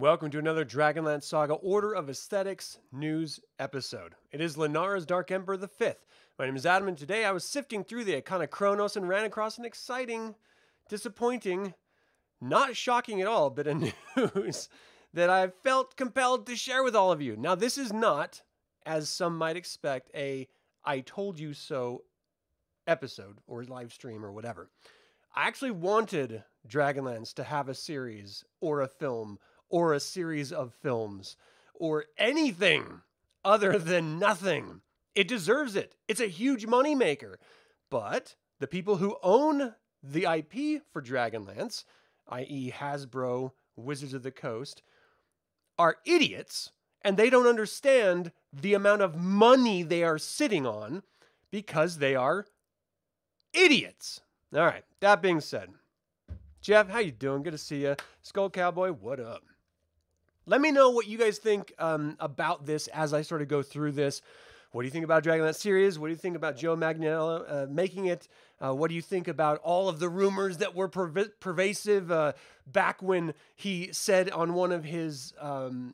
Welcome to another Dragonlance Saga Order of Aesthetics news episode. It is Lenara's Dark Emperor the Fifth. My name is Adam, and today I was sifting through the Iconochronos and ran across an exciting, disappointing, not shocking at all, bit of news that I felt compelled to share with all of you. Now, this is not, as some might expect, a I told you so episode or live stream or whatever. I actually wanted Dragonlance to have a series or a film or a series of films or anything other than nothing. It deserves it. It's a huge moneymaker. But the people who own the IP for Dragonlance, i.e., Hasbro, Wizards of the Coast, are idiots and they don't understand the amount of money they are sitting on because they are idiots. All right, that being said, Jeff, how you doing? Good to see you. Skull Cowboy, what up? Let me know what you guys think um, about this as I sort of go through this. What do you think about Dragonlance series? What do you think about Joe Manganiello uh, making it? Uh, what do you think about all of the rumors that were perv- pervasive uh, back when he said on one of his um,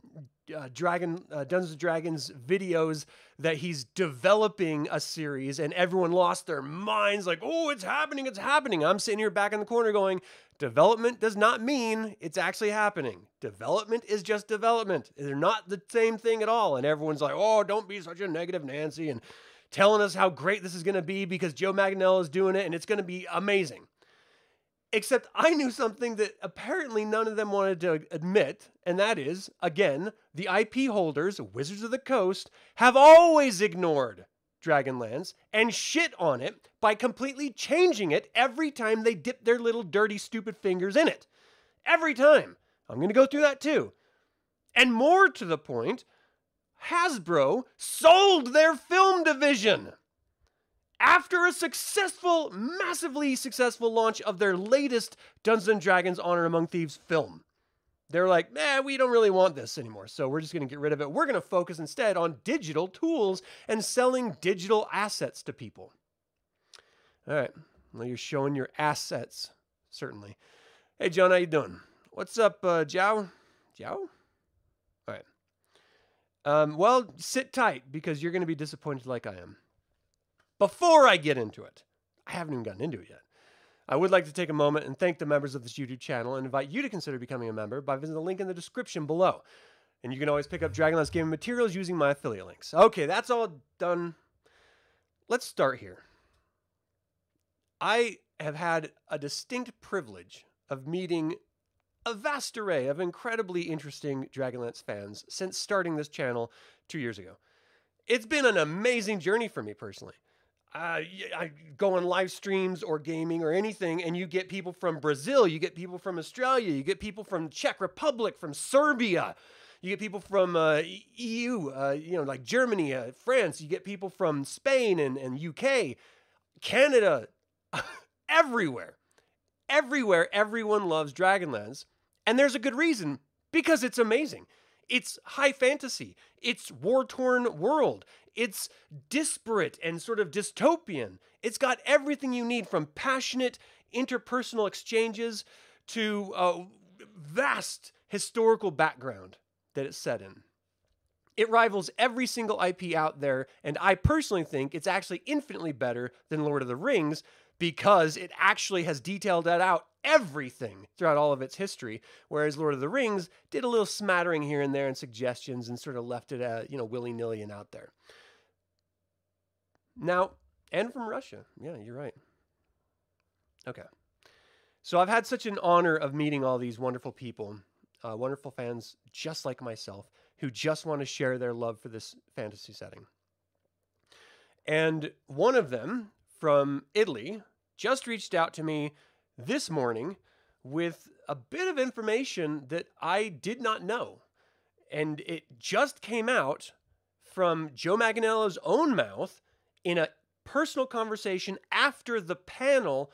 uh, Dragon uh, Dungeons and Dragons videos that he's developing a series, and everyone lost their minds, like, "Oh, it's happening! It's happening!" I'm sitting here back in the corner going, "Development does not mean it's actually happening. Development is just development. They're not the same thing at all." And everyone's like, "Oh, don't be such a negative Nancy," and telling us how great this is going to be because Joe Manganiello is doing it, and it's going to be amazing. Except I knew something that apparently none of them wanted to admit, and that is, again, the IP holders, Wizards of the Coast, have always ignored Dragonlance and shit on it by completely changing it every time they dip their little dirty, stupid fingers in it. Every time. I'm going to go through that too. And more to the point, Hasbro sold their film division after a successful, massively successful launch of their latest Dungeons and Dragons Honor Among Thieves film. They're like, eh, we don't really want this anymore, so we're just going to get rid of it. We're going to focus instead on digital tools and selling digital assets to people. All right, well, you're showing your assets, certainly. Hey, John, how you doing? What's up, uh, Jow? Jow? All right. Um, well, sit tight because you're going to be disappointed like I am before I get into it. I haven't even gotten into it yet. I would like to take a moment and thank the members of this YouTube channel and invite you to consider becoming a member by visiting the link in the description below. And you can always pick up Dragonlance gaming materials using my affiliate links. Okay, that's all done. Let's start here. I have had a distinct privilege of meeting a vast array of incredibly interesting Dragonlance fans since starting this channel two years ago. It's been an amazing journey for me personally uh, I go on live streams or gaming or anything, and you get people from Brazil, you get people from Australia, you get people from Czech Republic, from Serbia, you get people from uh, EU, uh, you know, like Germany, uh, France, you get people from Spain and, and UK, Canada, everywhere. Everywhere, everyone loves Dragonlance. And there's a good reason because it's amazing. It's high fantasy. It's war torn world. It's disparate and sort of dystopian. It's got everything you need from passionate interpersonal exchanges to a vast historical background that it's set in. It rivals every single IP out there, and I personally think it's actually infinitely better than Lord of the Rings because it actually has detailed that out everything throughout all of its history. Whereas Lord of the Rings did a little smattering here and there and suggestions and sort of left it, uh, you know, willy nilly and out there. Now, and from Russia. Yeah, you're right. Okay. So I've had such an honor of meeting all these wonderful people, uh, wonderful fans just like myself, who just want to share their love for this fantasy setting. And one of them from Italy just reached out to me this morning with a bit of information that I did not know. And it just came out from Joe Manganiello's own mouth in a personal conversation after the panel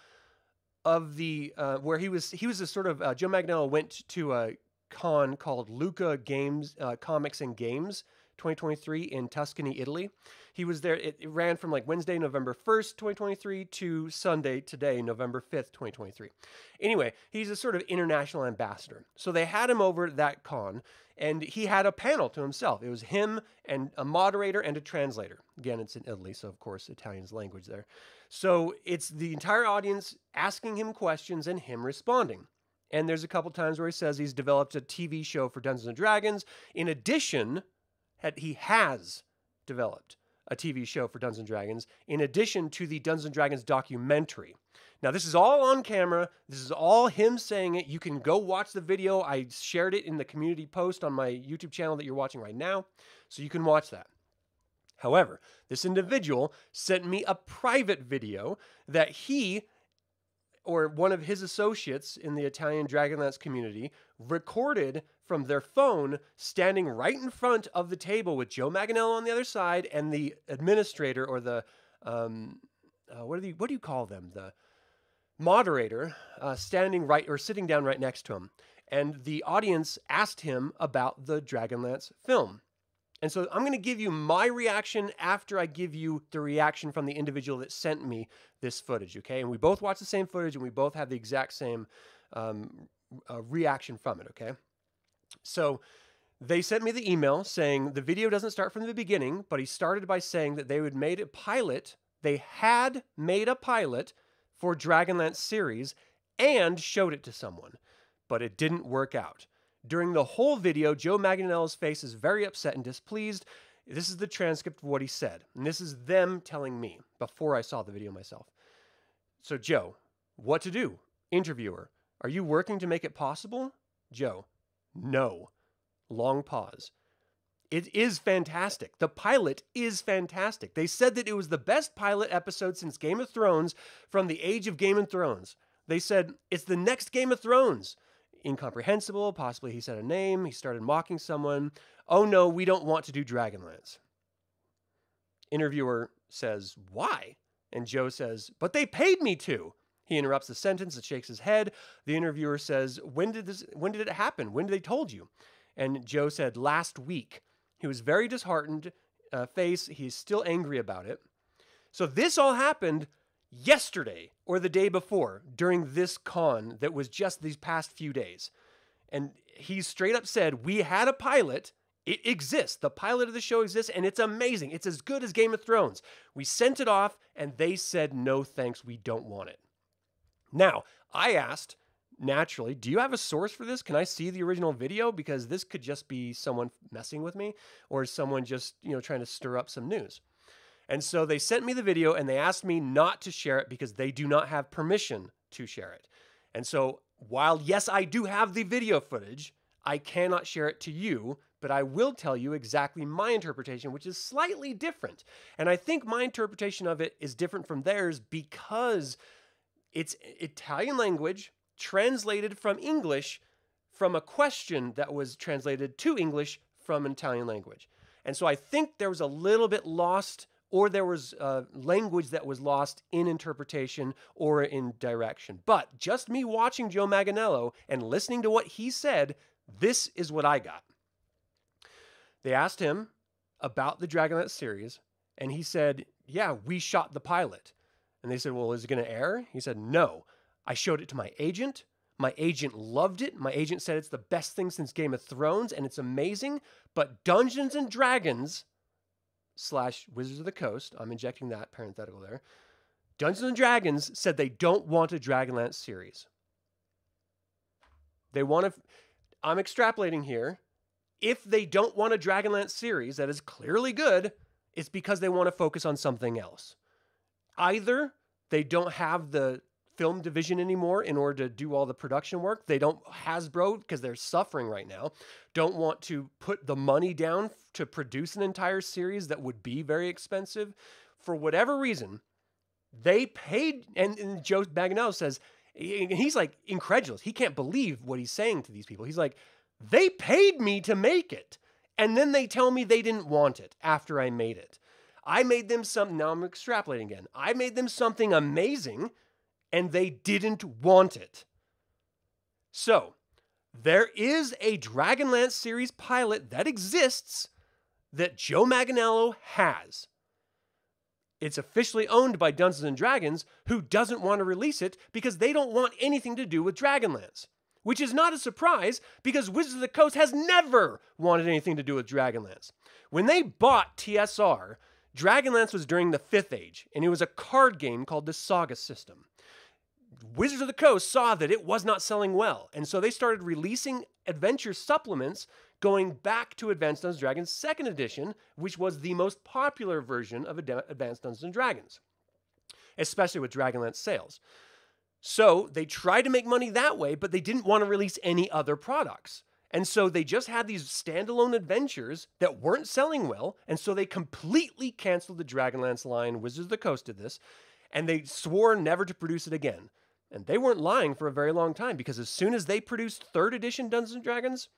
of the uh, where he was he was a sort of uh, Joe Manganiello went to a con called Lucca Games uh, Comics and Games 2023, in Tuscany, Italy. He was there, it, it ran from like Wednesday, November 1st, 2023 to Sunday, today, November 5th, 2023. Anyway, he's a sort of international ambassador. So they had him over that con, and he had a panel to himself. It was him and a moderator and a translator. Again, it's in Italy, so of course, Italian's language there. So it's the entire audience asking him questions and him responding. And there's a couple times where he says he's developed a TV show for Dungeons and Dragons. In addition, he has developed a TV show for Dungeons and Dragons, in addition to the Dungeons and Dragons documentary. Now, this is all on camera. This is all him saying it. You can go watch the video. I shared it in the community post on my YouTube channel that you're watching right now, so you can watch that. However, this individual sent me a private video that he or one of his associates in the Italian Dragonlance community recorded from their phone standing right in front of the table with Joe Manganiello on the other side and the administrator or the um, uh, what do you what do you call them? The moderator uh, standing right or sitting down right next to him. And the audience asked him about the Dragonlance film and so I'm going to give you my reaction after I give you the reaction from the individual that sent me this footage, okay? And we both watch the same footage and we both have the exact same um, uh, reaction from it, okay? So they sent me the email saying the video doesn't start from the beginning, but he started by saying that they would made a pilot, they had made a pilot for Dragonlance series and showed it to someone, but it didn't work out. During the whole video, Joe Manganiello's face is very upset and displeased. This is the transcript of what he said. And this is them telling me before I saw the video myself. So, Joe, what to do? Interviewer, are you working to make it possible? Joe, no. Long pause. It is fantastic. The pilot is fantastic. They said that it was the best pilot episode since Game of Thrones from the age of Game of Thrones. They said it's the next Game of Thrones incomprehensible. Possibly he said a name. He started mocking someone. Oh no, we don't want to do Dragonlance. Interviewer says, Why? And Joe says, But they paid me to. He interrupts the sentence and shakes his head. The interviewer says, When did this when did it happen? When did they told you? And Joe said, Last week. He was very disheartened uh, face. He's still angry about it. So this all happened yesterday or the day before during this con that was just these past few days. And he straight up said, We had a pilot. It exists. The pilot of the show exists, and it's amazing. It's as good as Game of Thrones. We sent it off, and they said, No thanks, we don't want it. Now, I asked, naturally, do you have a source for this? Can I see the original video? Because this could just be someone messing with me or someone just, you know, trying to stir up some news. And so they sent me the video and they asked me not to share it because they do not have permission to share it. And so while, yes, I do have the video footage, I cannot share it to you, but I will tell you exactly my interpretation, which is slightly different. And I think my interpretation of it is different from theirs because it's Italian language translated from English from a question that was translated to English from an Italian language. And so I think there was a little bit lost or there was uh, language that was lost in interpretation or in direction. But just me watching Joe Manganiello and listening to what he said, this is what I got. They asked him about the Dragonlance series, and he said, Yeah, we shot the pilot. And they said, Well, is it going to air? He said, No. I showed it to my agent. My agent loved it. My agent said it's the best thing since Game of Thrones and it's amazing. But Dungeons and Dragons slash Wizards of the Coast, I'm injecting that parenthetical there. Dungeons and Dragons said they don't want a Dragonlance series. They want to. I'm extrapolating here. If they don't want a Dragonlance series that is clearly good, it's because they want to focus on something else. Either they don't have the film division anymore in order to do all the production work. They don't, Hasbro, because they're suffering right now, don't want to put the money down to produce an entire series that would be very expensive. For whatever reason, they paid, and, and Joe Manganiello says, he's like incredulous. He can't believe what he's saying to these people. He's like, they paid me to make it. And then they tell me they didn't want it after I made it. I made them something, now I'm extrapolating again. I made them something amazing and they didn't want it. So, there is a Dragonlance series pilot that exists that Joe Manganiello has. It's officially owned by Dungeons and Dragons, who doesn't want to release it because they don't want anything to do with Dragonlance. Which is not a surprise because Wizards of the Coast has never wanted anything to do with Dragonlance. When they bought TSR, Dragonlance was during the Fifth Age, and it was a card game called the Saga System. Wizards of the Coast saw that it was not selling well, and so they started releasing adventure supplements going back to Advanced Dungeons Dragons second edition, which was the most popular version of Advanced Dungeons Dragons, especially with Dragonlance sales. So they tried to make money that way, but they didn't want to release any other products. And so they just had these standalone adventures that weren't selling well. And so they completely canceled the Dragonlance line. Wizards of the Coast did this. And they swore never to produce it again. And they weren't lying for a very long time because as soon as they produced third edition Dungeons and Dragons,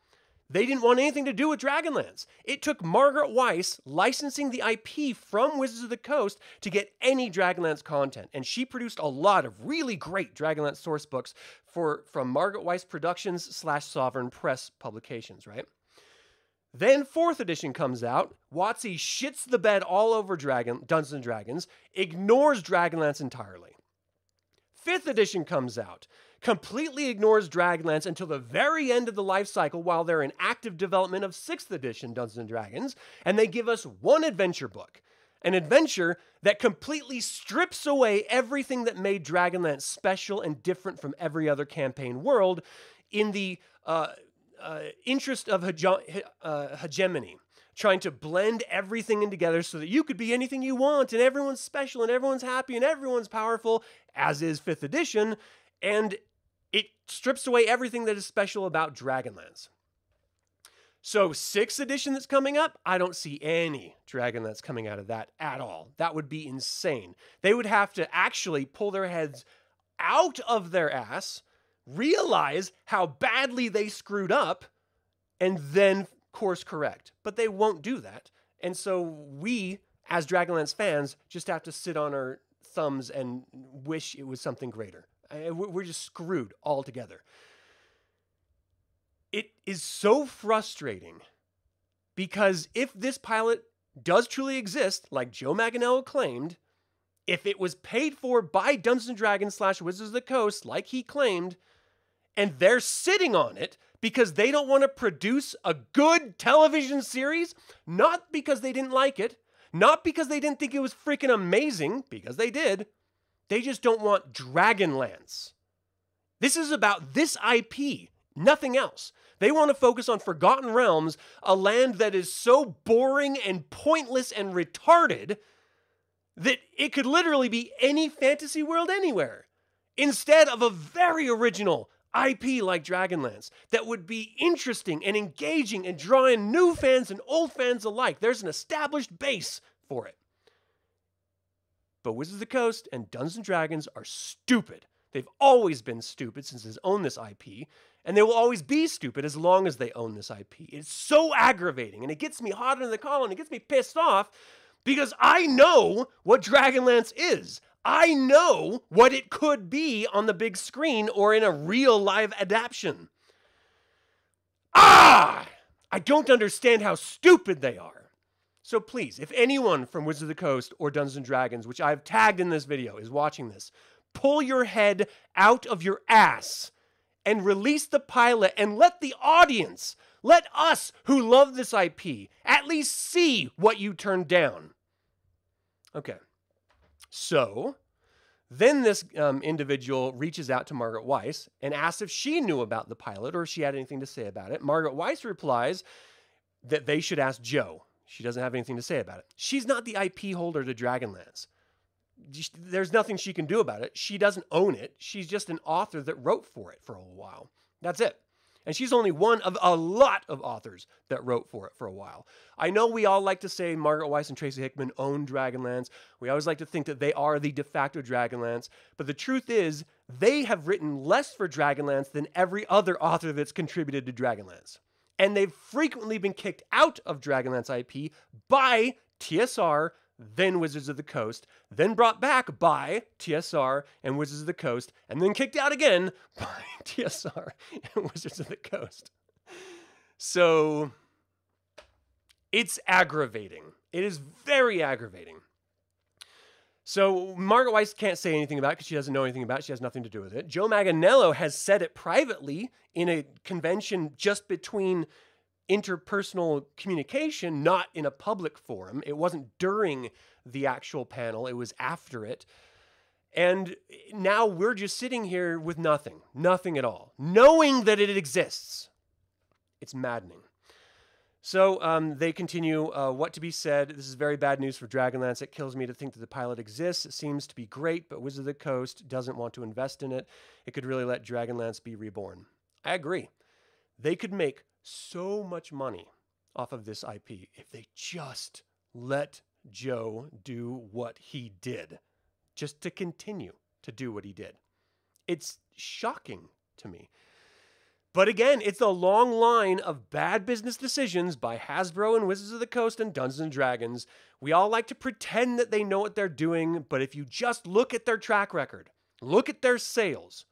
they didn't want anything to do with Dragonlance. It took Margaret Weis licensing the IP from Wizards of the Coast to get any Dragonlance content, and she produced a lot of really great Dragonlance source books for from Margaret Weis Productions slash Sovereign Press publications, right? Then fourth edition comes out. WotC shits the bed all over Dragon Dungeons and Dragons, ignores Dragonlance entirely. Fifth edition comes out completely ignores Dragonlance until the very end of the life cycle while they're in active development of 6th edition Dungeons and Dragons, and they give us one adventure book. An adventure that completely strips away everything that made Dragonlance special and different from every other campaign world in the uh, uh, interest of hege- uh, hegemony trying to blend everything in together so that you could be anything you want and everyone's special and everyone's happy and everyone's powerful, as is fifth edition. And it strips away everything that is special about Dragonlance. So, sixth edition that's coming up, I don't see any Dragonlance coming out of that at all. That would be insane. They would have to actually pull their heads out of their ass, realize how badly they screwed up, and then course correct. But they won't do that. And so we, as Dragonlance fans, just have to sit on our thumbs and wish it was something greater. We're just screwed altogether. It is so frustrating because if this pilot does truly exist, like Joe Manganiello claimed, if it was paid for by Dungeons and Dragons slash Wizards of the Coast, like he claimed, and they're sitting on it because they don't want to produce a good television series, not because they didn't like it, not because they didn't think it was freaking amazing, because they did, they just don't want Dragonlance. This is about this IP, nothing else. They want to focus on Forgotten Realms, a land that is so boring and pointless and retarded that it could literally be any fantasy world anywhere, instead of a very original IP like Dragonlance that would be interesting and engaging and drawing new fans and old fans alike. There's an established base for it. But Wizards of the Coast and Dungeons and Dragons are stupid. They've always been stupid since they own this IP, and they will always be stupid as long as they own this IP. It's so aggravating, and it gets me hot under the collar, and it gets me pissed off because I know what Dragonlance is. I know what it could be on the big screen or in a real live adaptation. Ah! I don't understand how stupid they are. So please, if anyone from Wizards of the Coast or Dungeons and Dragons, which I've tagged in this video, is watching this, pull your head out of your ass and release the pilot and let the audience, let us who love this IP, at least see what you turned down. Okay. So then this um, individual reaches out to Margaret Weis and asks if she knew about the pilot or if she had anything to say about it. Margaret Weis replies that they should ask Joe she doesn't have anything to say about it. She's not the IP holder to Dragonlance. There's nothing she can do about it. She doesn't own it. She's just an author that wrote for it for a while. That's it. And she's only one of a lot of authors that wrote for it for a while. I know we all like to say Margaret Weis and Tracy Hickman own Dragonlance. We always like to think that they are the de facto Dragonlance. But the truth is, they have written less for Dragonlance than every other author that's contributed to Dragonlance and they've frequently been kicked out of Dragonlance IP by TSR, then Wizards of the Coast, then brought back by TSR and Wizards of the Coast, and then kicked out again by TSR and Wizards of the Coast. So It's aggravating. It is very aggravating. So Margaret Weis can't say anything about it because she doesn't know anything about it. She has nothing to do with it. Joe Manganiello has said it privately in a convention just between interpersonal communication, not in a public forum. It wasn't during the actual panel, it was after it. And now we're just sitting here with nothing, nothing at all, knowing that it exists. It's maddening. So um, they continue uh, what to be said. This is very bad news for Dragonlance. It kills me to think that the pilot exists. It seems to be great, but Wizard of the Coast doesn't want to invest in it. It could really let Dragonlance be reborn. I agree. They could make so much money off of this IP if they just let Joe do what he did, just to continue to do what he did. It's shocking to me. But again, it's a long line of bad business decisions by Hasbro and Wizards of the Coast and Dungeons and Dragons. We all like to pretend that they know what they're doing, but if you just look at their track record, look at their sales,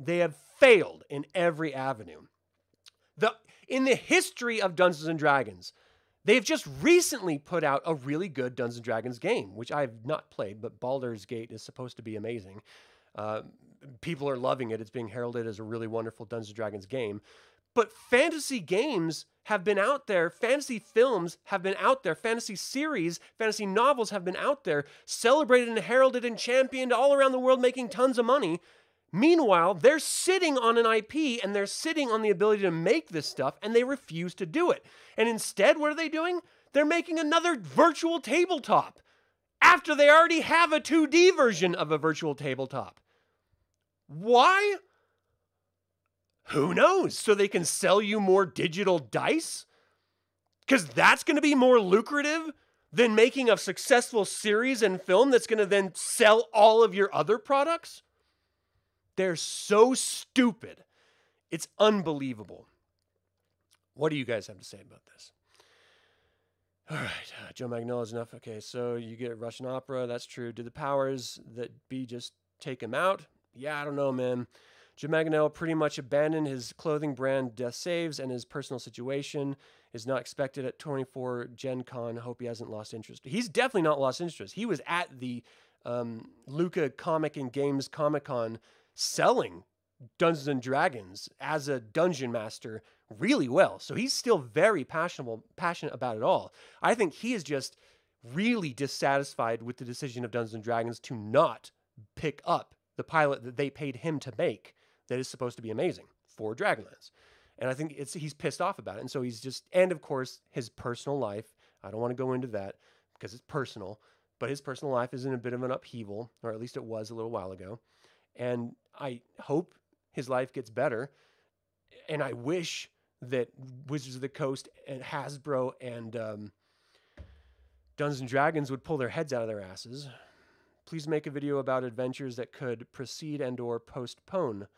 they have failed in every avenue. The in the history of Dungeons and Dragons, they've just recently put out a really good Dungeons and Dragons game, which I've not played, but Baldur's Gate is supposed to be amazing. Uh, people are loving it. It's being heralded as a really wonderful Dungeons and Dragons game. But fantasy games have been out there, fantasy films have been out there, fantasy series, fantasy novels have been out there, celebrated and heralded and championed all around the world, making tons of money. Meanwhile, they're sitting on an IP and they're sitting on the ability to make this stuff and they refuse to do it. And instead, what are they doing? They're making another virtual tabletop after they already have a 2D version of a virtual tabletop. Why? Who knows? So they can sell you more digital dice? Because that's going to be more lucrative than making a successful series and film that's going to then sell all of your other products? They're so stupid. It's unbelievable. What do you guys have to say about this? All right, uh, Joe is enough. Okay, so you get Russian opera. That's true. Do the powers that be just take him out? Yeah, I don't know, man. Joe Manganiello pretty much abandoned his clothing brand Death Saves and his personal situation is not expected at 24 Gen Con. Hope he hasn't lost interest. He's definitely not lost interest. He was at the um, Lucca Comic and Games Comic Con selling Dungeons and Dragons as a dungeon master really well. So he's still very passionate passionate about it all. I think he is just really dissatisfied with the decision of Dungeons and Dragons to not pick up the pilot that they paid him to make that is supposed to be amazing for Dragonlance. And I think it's he's pissed off about it. And so he's just and of course his personal life. I don't want to go into that because it's personal, but his personal life is in a bit of an upheaval, or at least it was a little while ago. And I hope his life gets better. And I wish that Wizards of the Coast and Hasbro and um, Dungeons and Dragons would pull their heads out of their asses Please make a video about adventures that could precede and or postpone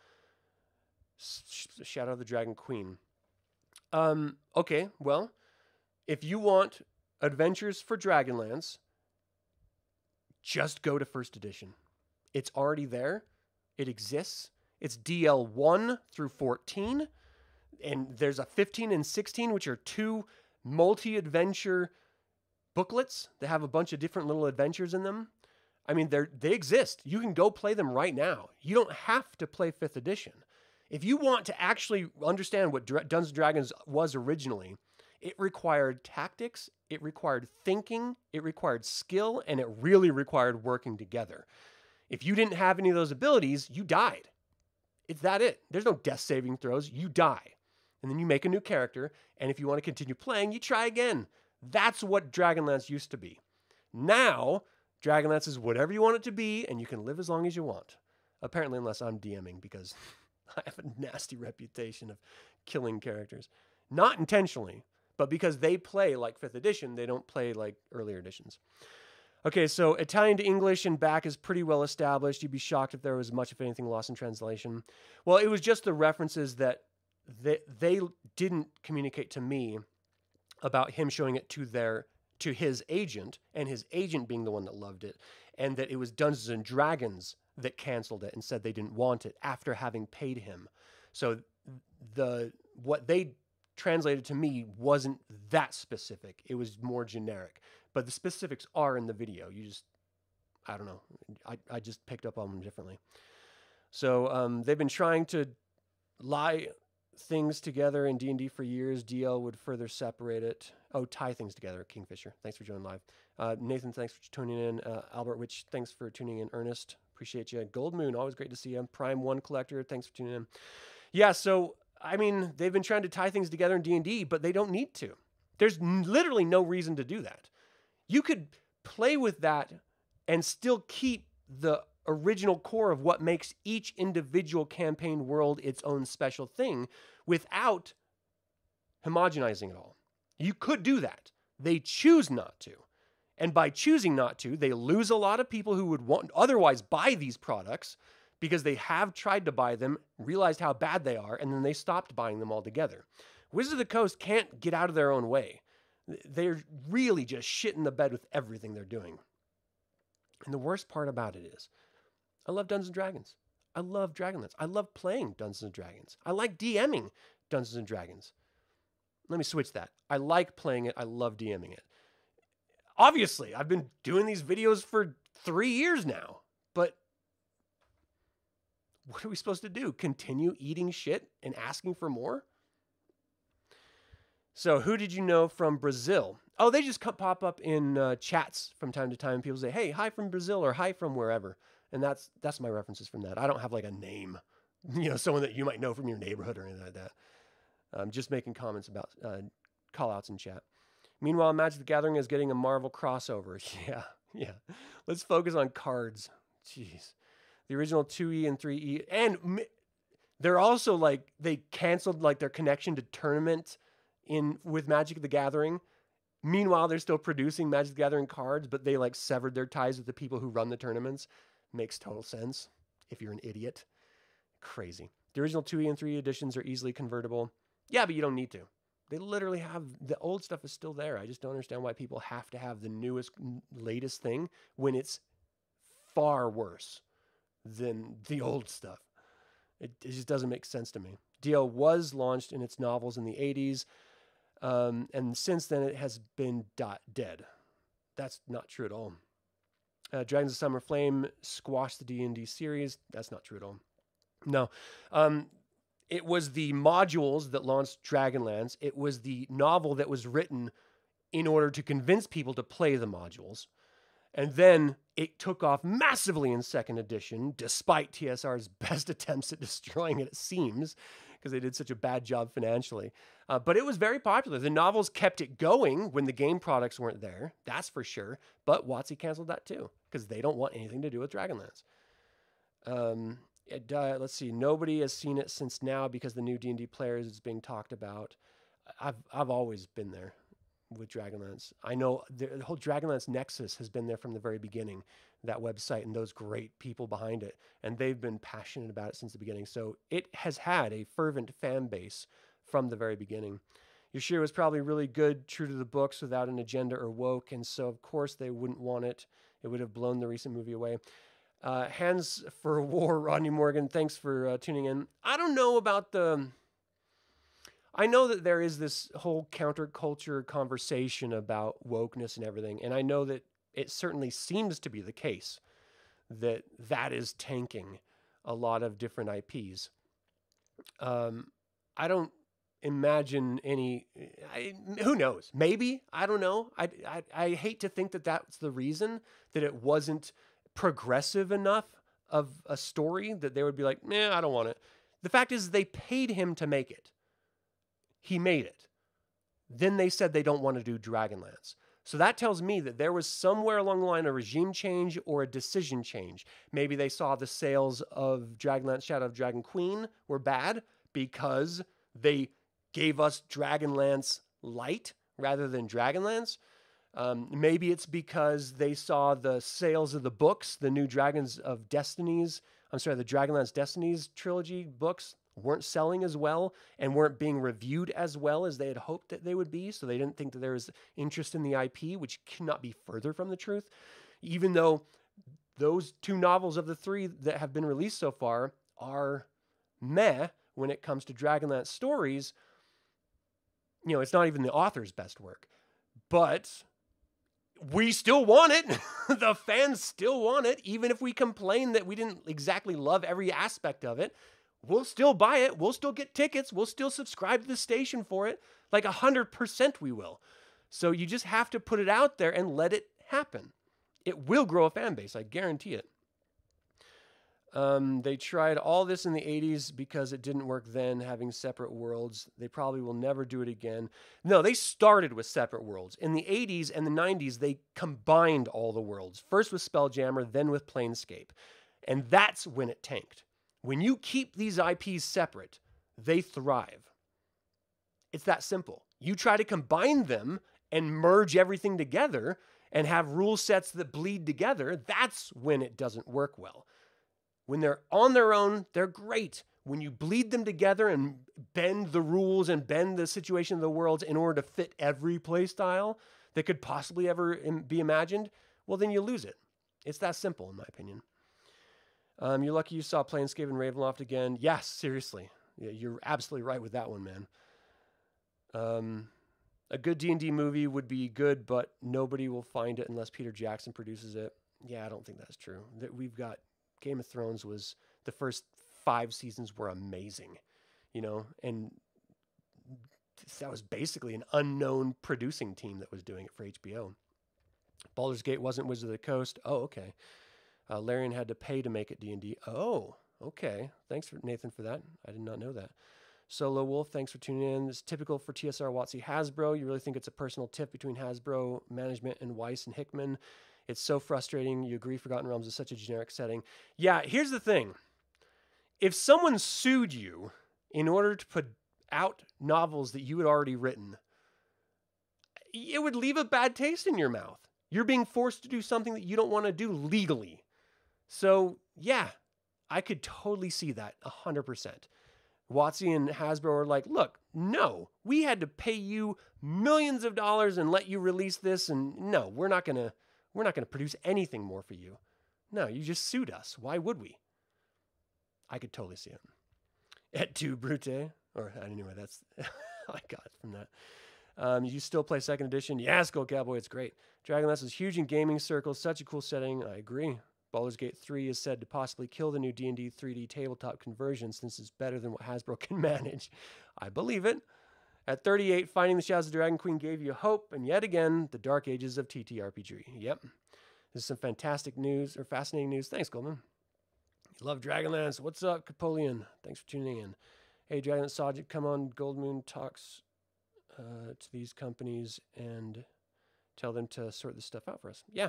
Shadow of the Dragon Queen. Um, okay, well, if you want adventures for Dragonlance, just go to first edition. It's already there. It exists. It's DL 1 through 14. And there's a 15 and 16, which are two multi adventure booklets that have a bunch of different little adventures in them. I mean, they they exist. You can go play them right now. You don't have to play fifth edition. If you want to actually understand what Dungeons and Dragons was originally, it required tactics, it required thinking, it required skill, and it really required working together. If you didn't have any of those abilities, you died. It's that it. There's no death saving throws. You die. And then you make a new character, and if you want to continue playing, you try again. That's what Dragonlance used to be. Now, Dragonlance is whatever you want it to be, and you can live as long as you want. Apparently, unless I'm DMing, because I have a nasty reputation of killing characters. Not intentionally, but because they play like 5th edition, they don't play like earlier editions. Okay, so Italian to English and back is pretty well established. You'd be shocked if there was much, if anything, lost in translation. Well, it was just the references that they, they didn't communicate to me about him showing it to their to his agent, and his agent being the one that loved it, and that it was Dungeons and Dragons that canceled it and said they didn't want it after having paid him. So the what they translated to me wasn't that specific. It was more generic. But the specifics are in the video. You just, I don't know. I, I just picked up on them differently. So um, they've been trying to lie things together in D&D for years. DL would further separate it. Oh, tie things together. Kingfisher, thanks for joining live. Uh, Nathan, thanks for tuning in. Uh, Albert Witch, thanks for tuning in. Ernest, appreciate you. Gold Moon, always great to see you. Prime One Collector, thanks for tuning in. Yeah, so I mean, they've been trying to tie things together in D&D, but they don't need to. There's literally no reason to do that. You could play with that and still keep the original core of what makes each individual campaign world its own special thing without homogenizing it all. You could do that. They choose not to. And by choosing not to, they lose a lot of people who would want otherwise buy these products because they have tried to buy them, realized how bad they are, and then they stopped buying them altogether. Wizards of the Coast can't get out of their own way. They're really just shitting the bed with everything they're doing. And the worst part about it is, I love Dungeons and Dragons. I love Dragonlance. I love playing Dungeons and Dragons. I like DMing Dungeons and Dragons. Let me switch that. I like playing it. I love DMing it. Obviously, I've been doing these videos for three years now, but what are we supposed to do? Continue eating shit and asking for more? So, who did you know from Brazil? Oh, they just pop up in uh, chats from time to time. People say, "Hey, hi from Brazil" or "Hi from wherever," and that's that's my references from that. I don't have like a name, you know, someone that you might know from your neighborhood or anything like that. I'm just making comments about uh, call outs in chat. Meanwhile, Magic the Gathering is getting a Marvel crossover. Yeah, yeah. Let's focus on cards. Jeez. The original 2E and 3E. And they're also like, they canceled like their connection to tournament in with Magic the Gathering. Meanwhile, they're still producing Magic the Gathering cards, but they like severed their ties with the people who run the tournaments. Makes total sense if you're an idiot. Crazy. The original 2E and 3 editions are easily convertible. Yeah, but you don't need to. They literally have the old stuff is still there. I just don't understand why people have to have the newest, latest thing when it's far worse than the old stuff. It, it just doesn't make sense to me. DL was launched in its novels in the 80s, um, and since then it has been dot dead. That's not true at all. Uh, Dragons of Summer Flame squashed the D&D series. That's not true at all. No. Um, it was the modules that launched Dragonlance. It was the novel that was written in order to convince people to play the modules. And then it took off massively in second edition, despite TSR's best attempts at destroying it, it seems, because they did such a bad job financially. Uh, but it was very popular. The novels kept it going when the game products weren't there, that's for sure. But WotC canceled that too, because they don't want anything to do with Dragonlance. Um, it, uh, let's see. Nobody has seen it since now because the new D and D players is being talked about. I've I've always been there with Dragonlance. I know the, the whole Dragonlance Nexus has been there from the very beginning. That website and those great people behind it, and they've been passionate about it since the beginning. So it has had a fervent fan base from the very beginning. Yashir was probably really good, true to the books, without an agenda or woke, and so of course they wouldn't want it. It would have blown the recent movie away. Uh, Hands for War, Rodney Morgan, thanks for uh, tuning in. I don't know about the. I know that there is this whole counterculture conversation about wokeness and everything, and I know that it certainly seems to be the case that that is tanking a lot of different IPs. Um, I don't imagine any. I, who knows? Maybe I don't know. I, I I hate to think that that's the reason that it wasn't progressive enough of a story that they would be like, "Man, I don't want it." The fact is, they paid him to make it. He made it. Then they said they don't want to do Dragonlance. So that tells me that there was somewhere along the line a regime change or a decision change. Maybe they saw the sales of Dragonlance Shadow of Dragon Queen were bad because they gave us Dragonlance Light rather than Dragonlance. Um, maybe it's because they saw the sales of the books, the new Dragons of Destinies, I'm sorry, the Dragonlance Destinies trilogy books weren't selling as well and weren't being reviewed as well as they had hoped that they would be. So they didn't think that there was interest in the IP, which cannot be further from the truth. Even though those two novels of the three that have been released so far are meh when it comes to Dragonlance stories, you know, it's not even the author's best work, but we still want it. the fans still want it, even if we complain that we didn't exactly love every aspect of it. We'll still buy it. We'll still get tickets. We'll still subscribe to the station for it. Like 100% we will. So you just have to put it out there and let it happen. It will grow a fan base, I guarantee it. Um, they tried all this in the 80s because it didn't work then, having separate worlds. They probably will never do it again. No, they started with separate worlds. In the 80s and the 90s, they combined all the worlds, first with Spelljammer, then with Planescape. And that's when it tanked. When you keep these IPs separate, they thrive. It's that simple. You try to combine them and merge everything together and have rule sets that bleed together, that's when it doesn't work well. When they're on their own, they're great. When you bleed them together and bend the rules and bend the situation of the worlds in order to fit every play style that could possibly ever be imagined, well, then you lose it. It's that simple, in my opinion. Um, you're lucky you saw Planescape and Ravenloft again. Yes, seriously. Yeah, you're absolutely right with that one, man. Um, a good D&D movie would be good, but nobody will find it unless Peter Jackson produces it. Yeah, I don't think that's true. That we've got Game of Thrones was the first five seasons were amazing, you know, and that was basically an unknown producing team that was doing it for HBO. Baldur's Gate wasn't Wizard of the Coast. Oh, okay. Uh, Larian had to pay to make it D and D. Oh, okay. Thanks for Nathan for that. I did not know that. Solo Wolf, thanks for tuning in. It's typical for TSR WotC Hasbro. You really think it's a personal tip between Hasbro management and Weis and Hickman? It's so frustrating. You agree Forgotten Realms is such a generic setting. Yeah, here's the thing. If someone sued you in order to put out novels that you had already written, it would leave a bad taste in your mouth. You're being forced to do something that you don't want to do legally. So, yeah, I could totally see that 100%. WotC and Hasbro are like, look, no, we had to pay you millions of dollars and let you release this. And no, we're not to we're not to produce anything more for you. No, you just sued us. Why would we? I could totally see it. Et tu, Brute. Or anyway, that's I got it from that. Um, you still play second edition? Yeah, Skull Cowboy, it's great. Dragon Dragonlance is huge in gaming circles, such a cool setting. I agree. Baldur's Gate 3 is said to possibly kill the new D&D 3D tabletop conversion since it's better than what Hasbro can manage. I believe it. At 38, Finding the Shadows of Dragon Queen gave you hope, and yet again, the dark ages of TTRPG. Yep. This is some fantastic news, or fascinating news. Thanks, Goldmoon. You love Dragonlance. What's up, Capoleon? Thanks for tuning in. Hey, Dragonlance Sergeant, come on. Goldmoon talks uh, to these companies and tell them to sort this stuff out for us. Yeah.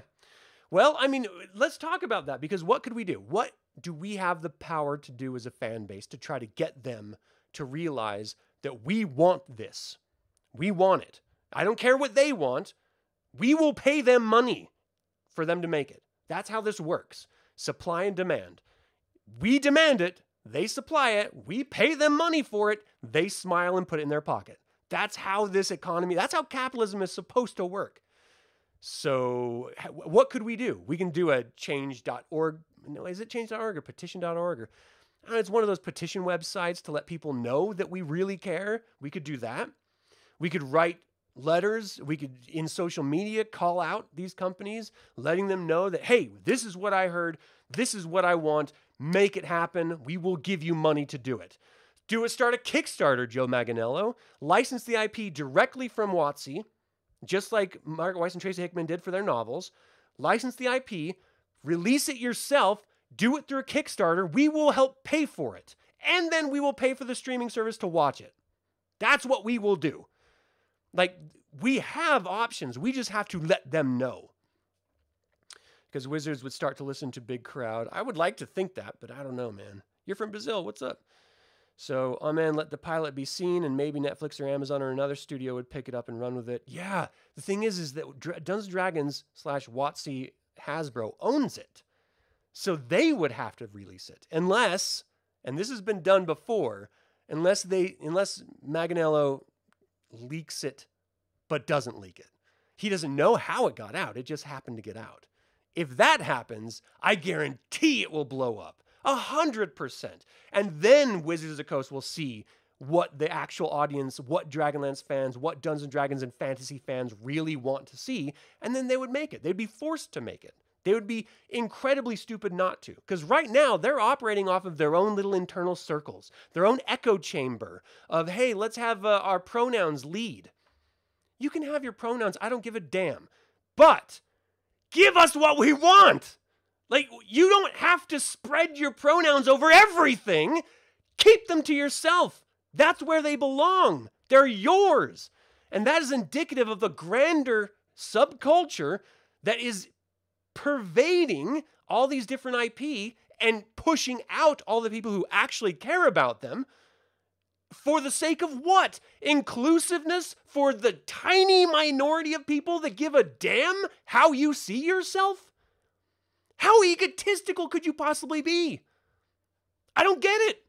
Well, I mean, let's talk about that because what could we do? What do we have the power to do as a fan base to try to get them to realize that we want this. We want it. I don't care what they want. We will pay them money for them to make it. That's how this works supply and demand. We demand it, they supply it, we pay them money for it, they smile and put it in their pocket. That's how this economy, that's how capitalism is supposed to work. So, what could we do? We can do a change.org. No, is it change.org or petition.org or it's one of those petition websites to let people know that we really care. We could do that. We could write letters. We could, in social media, call out these companies, letting them know that, hey, this is what I heard. This is what I want. Make it happen. We will give you money to do it. Do it. Start a Kickstarter, Joe Manganiello. License the IP directly from WotC, just like Margaret Weis and Tracy Hickman did for their novels. License the IP, release it yourself, do it through a Kickstarter. We will help pay for it. And then we will pay for the streaming service to watch it. That's what we will do. Like, we have options. We just have to let them know. Because Wizards would start to listen to big crowd. I would like to think that, but I don't know, man. You're from Brazil. What's up? So, oh man, let the pilot be seen, and maybe Netflix or Amazon or another studio would pick it up and run with it. Yeah, the thing is, is that Dungeons Dragons slash WotC Hasbro owns it. So they would have to release it unless, and this has been done before, unless they unless Manganiello leaks it but doesn't leak it. He doesn't know how it got out. It just happened to get out. If that happens, I guarantee it will blow up. A hundred percent. And then Wizards of the Coast will see what the actual audience, what Dragonlance fans, what Dungeons and Dragons and fantasy fans really want to see, and then they would make it. They'd be forced to make it. They would be incredibly stupid not to. Because right now, they're operating off of their own little internal circles, their own echo chamber of, hey, let's have uh, our pronouns lead. You can have your pronouns, I don't give a damn. But give us what we want. Like, you don't have to spread your pronouns over everything. Keep them to yourself. That's where they belong. They're yours. And that is indicative of the grander subculture that is pervading all these different IP and pushing out all the people who actually care about them for the sake of what? Inclusiveness for the tiny minority of people that give a damn how you see yourself? How egotistical could you possibly be? I don't get it.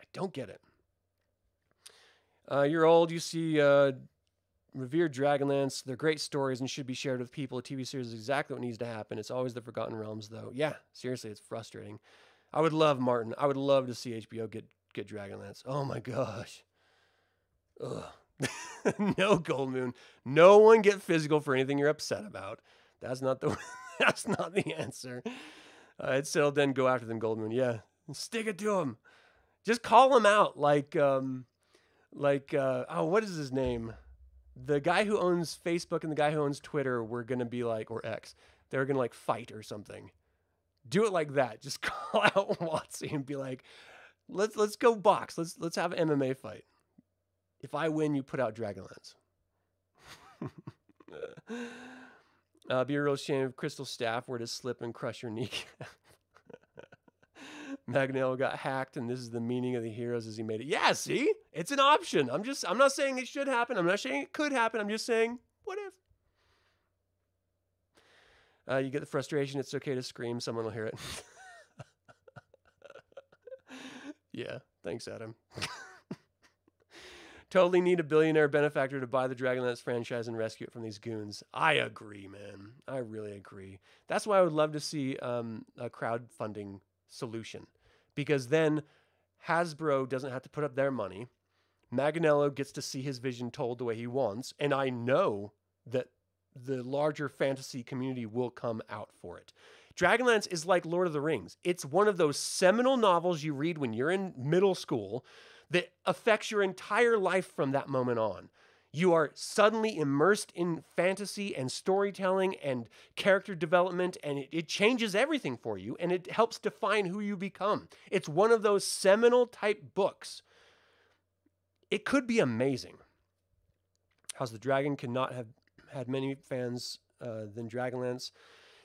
I don't get it. Uh, you're old, you see uh, revered Dragonlance. They're great stories and should be shared with people. A TV series is exactly what needs to happen. It's always the Forgotten Realms, though. Yeah, seriously, it's frustrating. I would love Martin. I would love to see HBO get get Dragonlance. Oh my gosh. Ugh. no Goldmoon. No one get physical for anything you're upset about. That's not the that's not the answer. Uh, I'd still then go after them Goldmoon. Yeah. Stick it to him. Just call him out like um like uh oh what is his name? The guy who owns Facebook and the guy who owns Twitter were gonna be like or X. They're gonna like fight or something. Do it like that. Just call out WotC and be like, let's let's go box. Let's let's have an MMA fight. If I win, you put out Dragonlance. uh, be a real shame if Crystal Staff were to slip and crush your knee. Magneto got hacked, and this is the meaning of the heroes as he made it. Yeah, see, it's an option. I'm just, I'm not saying it should happen. I'm not saying it could happen. I'm just saying, what if? Uh, you get the frustration. It's okay to scream. Someone will hear it. Yeah, thanks, Adam. totally need a billionaire benefactor to buy the Dragonlance franchise and rescue it from these goons. I agree, man. I really agree. That's why I would love to see um, a crowdfunding solution because then Hasbro doesn't have to put up their money. Manganiello gets to see his vision told the way he wants, and I know that the larger fantasy community will come out for it. Dragonlance is like Lord of the Rings. It's one of those seminal novels you read when you're in middle school that affects your entire life from that moment on. You are suddenly immersed in fantasy and storytelling and character development, and it, it, changes everything for you and it helps define who you become. It's one of those seminal type books. It could be amazing. House the Dragon cannot have had many fans uh, than Dragonlance.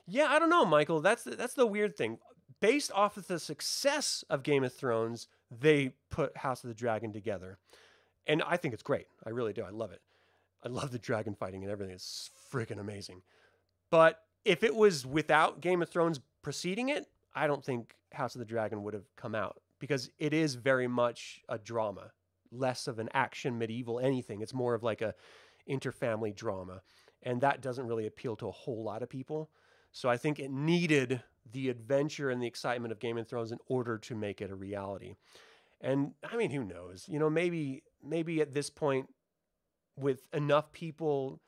Yeah, I don't know, Michael. That's the, that's the weird thing. Based off of the success of Game of Thrones, they put House of the Dragon together. And I think it's great. I really do. I love it. I love the dragon fighting and everything. It's freaking amazing. But if it was without Game of Thrones preceding it, I don't think House of the Dragon would have come out because it is very much a drama, less of an action medieval anything. It's more of like a interfamily drama. And that doesn't really appeal to a whole lot of people. So I think it needed the adventure and the excitement of Game of Thrones in order to make it a reality. And I mean, who knows? You know, maybe maybe at this point, with enough people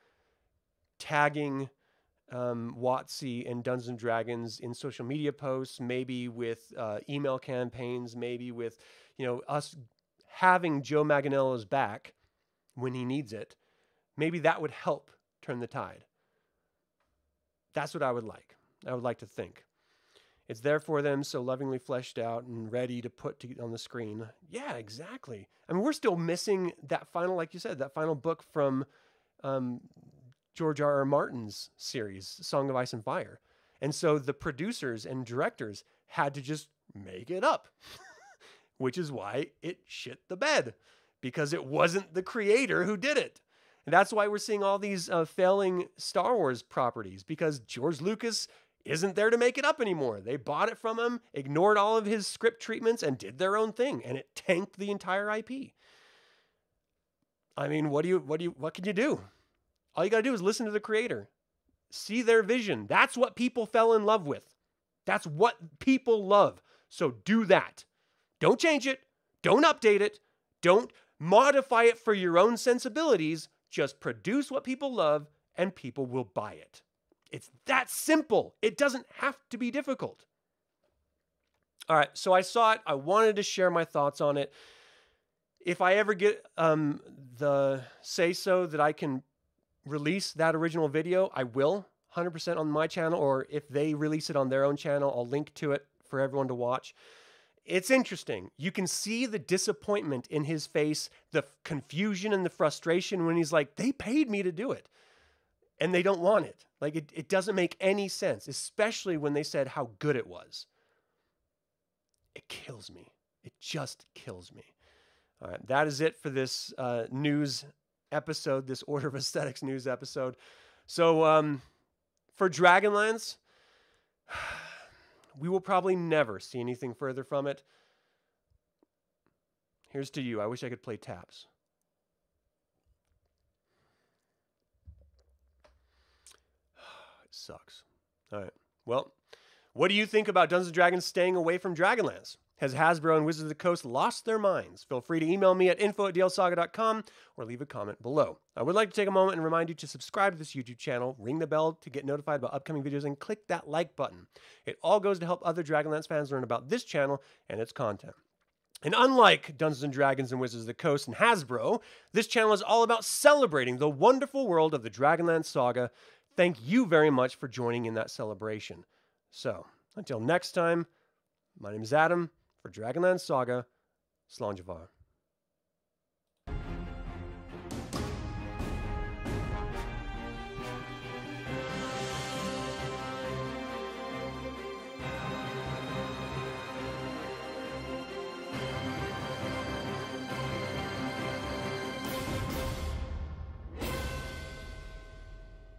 tagging um, and Dungeons and Dragons in social media posts, maybe with uh, email campaigns, maybe with you know us having Joe Manganiello's back when he needs it, maybe that would help turn the tide. That's what I would like. I would like to think. It's there for them, so lovingly fleshed out and ready to put to, on the screen. Yeah, exactly. I mean, we're still missing that final, like you said, that final book from um, George R. R. Martin's series, Song of Ice and Fire. And so the producers and directors had to just make it up, which is why it shit the bed because it wasn't the creator who did it. And that's why we're seeing all these uh, failing Star Wars properties because George Lucas isn't there to make it up anymore. They bought it from him, ignored all of his script treatments, and did their own thing, and it tanked the entire IP. I mean, what do you what do you what can you do? All you got to do is listen to the creator. See their vision. That's what people fell in love with. That's what people love. So do that. Don't change it. Don't update it. Don't modify it for your own sensibilities. Just produce what people love and people will buy it. It's that simple. It doesn't have to be difficult. All right, so I saw it. I wanted to share my thoughts on it. If I ever get um, the say so that I can release that original video, I will 100% on my channel, or if they release it on their own channel, I'll link to it for everyone to watch. It's interesting. You can see the disappointment in his face, the confusion and the frustration when he's like, they paid me to do it and they don't want it. Like, it, it doesn't make any sense, especially when they said how good it was. It kills me. It just kills me. All right, that is it for this uh, news episode, this Order of Aesthetics news episode. So, um, for Dragonlance, we will probably never see anything further from it. Here's to you. I wish I could play taps. it sucks. All right. Well, what do you think about Dungeons and Dragons staying away from Dragonlance? Has Hasbro and Wizards of the Coast lost their minds? Feel free to email me at info at dlsaga.com or leave a comment below. I would like to take a moment and remind you to subscribe to this YouTube channel, ring the bell to get notified about upcoming videos, and click that like button. It all goes to help other Dragonlance fans learn about this channel and its content. And unlike Dungeons and Dragons and Wizards of the Coast and Hasbro, this channel is all about celebrating the wonderful world of the Dragonlance saga. Thank you very much for joining in that celebration. So, until next time, my name is Adam for Dragonlance Saga, mhath.